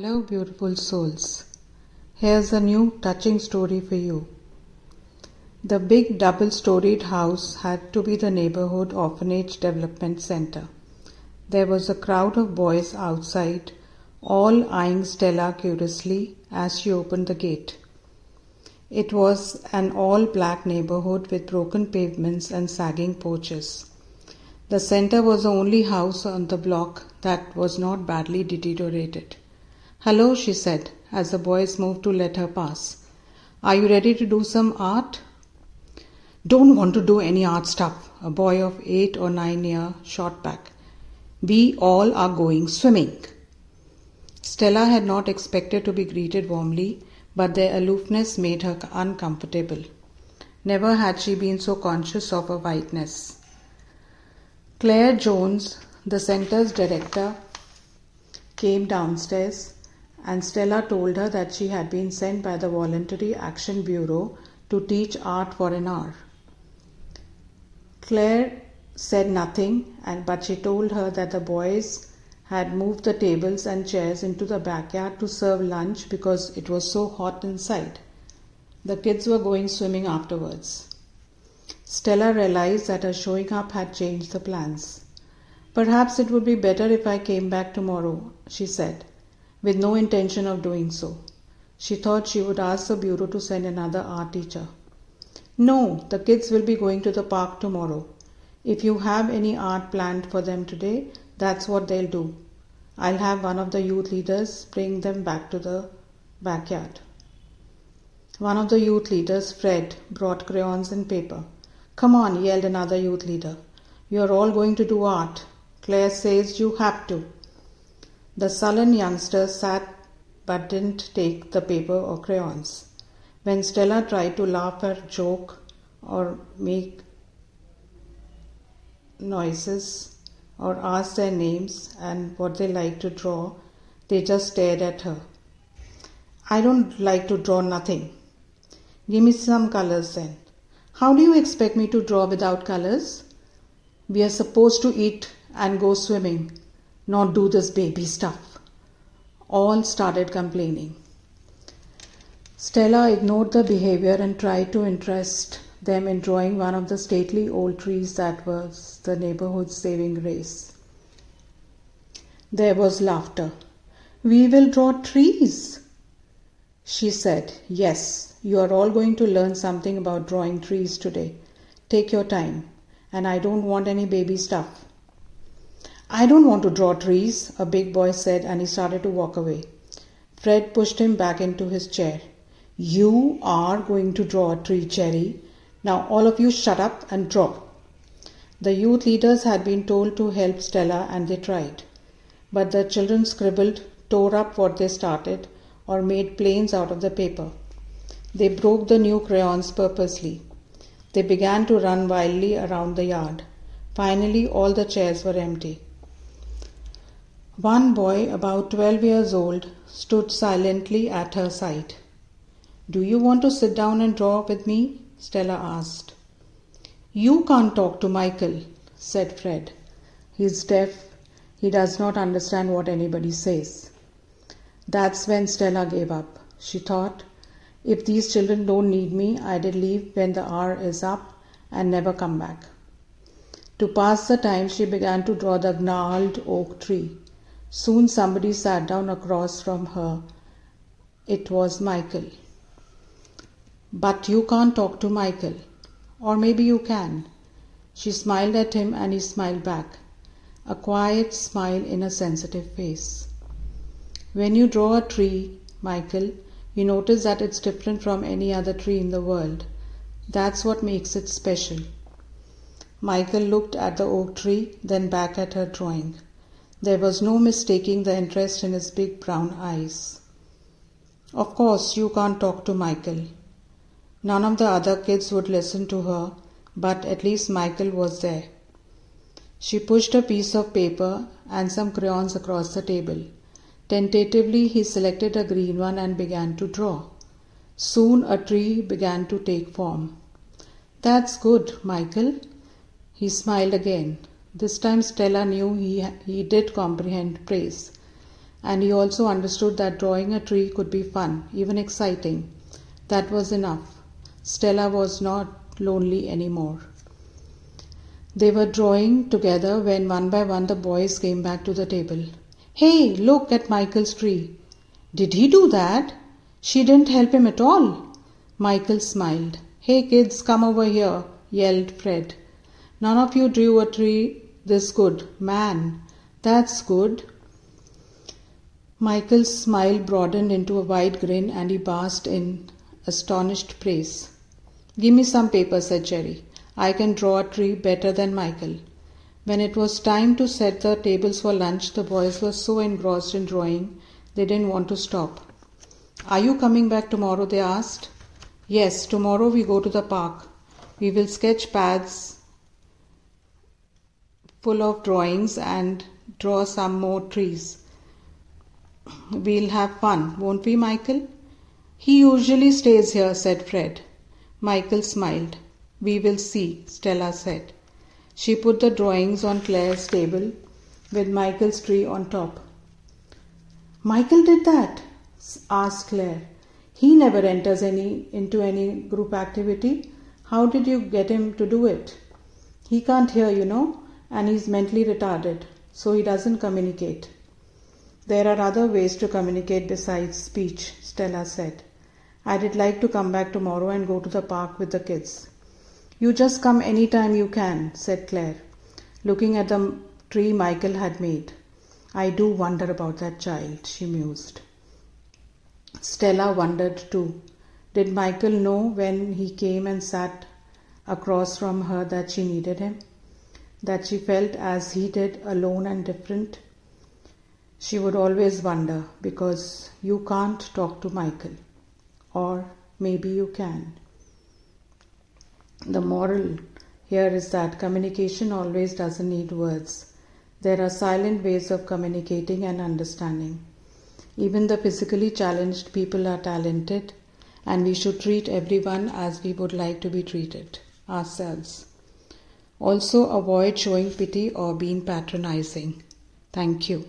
Hello, beautiful souls. Here's a new touching story for you. The big double storied house had to be the neighborhood orphanage development center. There was a crowd of boys outside, all eyeing Stella curiously as she opened the gate. It was an all black neighborhood with broken pavements and sagging porches. The center was the only house on the block that was not badly deteriorated. Hello, she said as the boys moved to let her pass. Are you ready to do some art? Don't want to do any art stuff, a boy of eight or nine year shot back. We all are going swimming. Stella had not expected to be greeted warmly, but their aloofness made her uncomfortable. Never had she been so conscious of her whiteness. Claire Jones, the center's director, came downstairs and Stella told her that she had been sent by the Voluntary Action Bureau to teach art for an hour. Claire said nothing, and, but she told her that the boys had moved the tables and chairs into the backyard to serve lunch because it was so hot inside. The kids were going swimming afterwards. Stella realized that her showing up had changed the plans. Perhaps it would be better if I came back tomorrow, she said with no intention of doing so. She thought she would ask the bureau to send another art teacher. No, the kids will be going to the park tomorrow. If you have any art planned for them today, that's what they'll do. I'll have one of the youth leaders bring them back to the backyard. One of the youth leaders, Fred, brought crayons and paper. Come on, yelled another youth leader. You're all going to do art. Claire says you have to. The sullen youngster sat but didn't take the paper or crayons. When Stella tried to laugh at joke or make noises or ask their names and what they like to draw, they just stared at her. I don't like to draw nothing. Give me some colors then. How do you expect me to draw without colors? We are supposed to eat and go swimming not do this baby stuff. All started complaining. Stella ignored the behavior and tried to interest them in drawing one of the stately old trees that was the neighborhood's saving grace. There was laughter. We will draw trees. She said, Yes, you are all going to learn something about drawing trees today. Take your time, and I don't want any baby stuff. I don't want to draw trees, a big boy said, and he started to walk away. Fred pushed him back into his chair. You are going to draw a tree, Jerry. Now, all of you shut up and draw. The youth leaders had been told to help Stella, and they tried. But the children scribbled, tore up what they started, or made planes out of the paper. They broke the new crayons purposely. They began to run wildly around the yard. Finally, all the chairs were empty. One boy, about 12 years old, stood silently at her side. Do you want to sit down and draw with me? Stella asked. You can't talk to Michael, said Fred. He's deaf. He does not understand what anybody says. That's when Stella gave up. She thought, if these children don't need me, I'd leave when the hour is up and never come back. To pass the time, she began to draw the gnarled oak tree. Soon somebody sat down across from her. It was Michael. But you can't talk to Michael. Or maybe you can. She smiled at him and he smiled back. A quiet smile in a sensitive face. When you draw a tree, Michael, you notice that it's different from any other tree in the world. That's what makes it special. Michael looked at the oak tree, then back at her drawing. There was no mistaking the interest in his big brown eyes. Of course, you can't talk to Michael. None of the other kids would listen to her, but at least Michael was there. She pushed a piece of paper and some crayons across the table. Tentatively, he selected a green one and began to draw. Soon a tree began to take form. That's good, Michael. He smiled again. This time Stella knew he, he did comprehend praise. and he also understood that drawing a tree could be fun, even exciting. That was enough. Stella was not lonely anymore. They were drawing together when one by one the boys came back to the table. Hey, look at Michael's tree. Did he do that? She didn't help him at all. Michael smiled. Hey kids, come over here, yelled Fred. None of you drew a tree this good. Man, that's good. Michael's smile broadened into a wide grin and he basked in astonished praise. Give me some paper, said Jerry. I can draw a tree better than Michael. When it was time to set the tables for lunch, the boys were so engrossed in drawing they didn't want to stop. Are you coming back tomorrow? they asked. Yes, tomorrow we go to the park. We will sketch pads full of drawings and draw some more trees. We'll have fun, won't we, Michael? He usually stays here, said Fred. Michael smiled. We will see, Stella said. She put the drawings on Claire's table with Michael's tree on top. Michael did that? asked Claire. He never enters any into any group activity. How did you get him to do it? He can't hear, you know, and he's mentally retarded, so he doesn't communicate. There are other ways to communicate besides speech, Stella said. I'd like to come back tomorrow and go to the park with the kids. You just come any time you can, said Claire, looking at the tree Michael had made. I do wonder about that child, she mused. Stella wondered too. Did Michael know when he came and sat across from her that she needed him? That she felt as he did, alone and different? She would always wonder because you can't talk to Michael. Or maybe you can. The moral here is that communication always doesn't need words. There are silent ways of communicating and understanding. Even the physically challenged people are talented, and we should treat everyone as we would like to be treated ourselves. Also, avoid showing pity or being patronizing. Thank you.